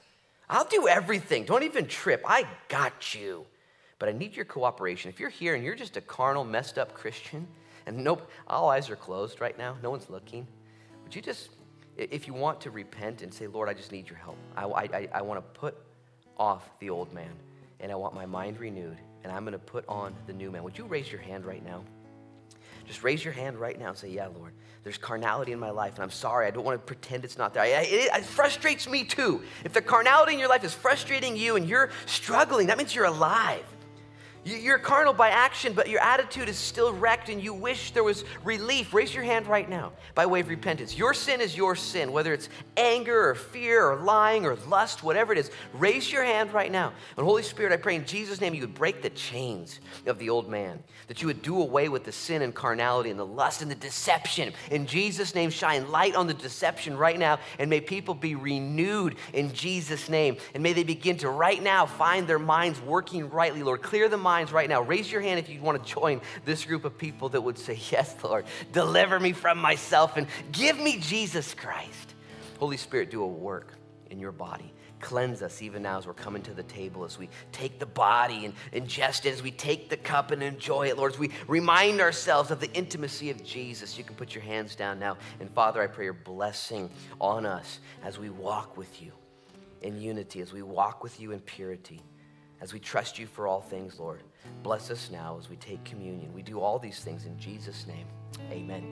I'll do everything. Don't even trip. I got you. But I need your cooperation. If you're here and you're just a carnal, messed up Christian, and nope, all eyes are closed right now, no one's looking, would you just, if you want to repent and say, Lord, I just need your help, I, I, I want to put off the old man and I want my mind renewed, and I'm going to put on the new man. Would you raise your hand right now? Just raise your hand right now and say, Yeah, Lord, there's carnality in my life, and I'm sorry. I don't want to pretend it's not there. It, it, it, frustrates me too. If the carnality in your life is frustrating you and you're struggling, that means you're alive. You're carnal by action, but your attitude is still wrecked and you wish there was relief. Raise your hand right now by way of repentance. Your sin is your sin, whether it's anger or fear or lying or lust, whatever it is. Raise your hand right now. And Holy Spirit, I pray in Jesus' name you would break the chains of the old man, that you would do away with the sin and carnality and the lust and the deception. In Jesus' name, shine light on the deception right now, and may people be renewed in Jesus' name. And may they begin to right now find their minds working rightly, Lord. Clear the mind minds right now. Raise your hand if you want to join this group of people that would say, Yes, Lord, deliver me from myself and give me Jesus Christ. Holy Spirit, do a work in your body. Cleanse us even now as we're coming to the table, as we take the body and ingest it, as we take the cup and enjoy it, Lord, as we remind ourselves of the intimacy of Jesus. You can put your hands down now. And Father, I pray your blessing on us as we walk with you in unity, as we walk with you in purity as we trust you for all things, Lord. Bless us now as we take communion. We do all these things in Jesus' name. Amen.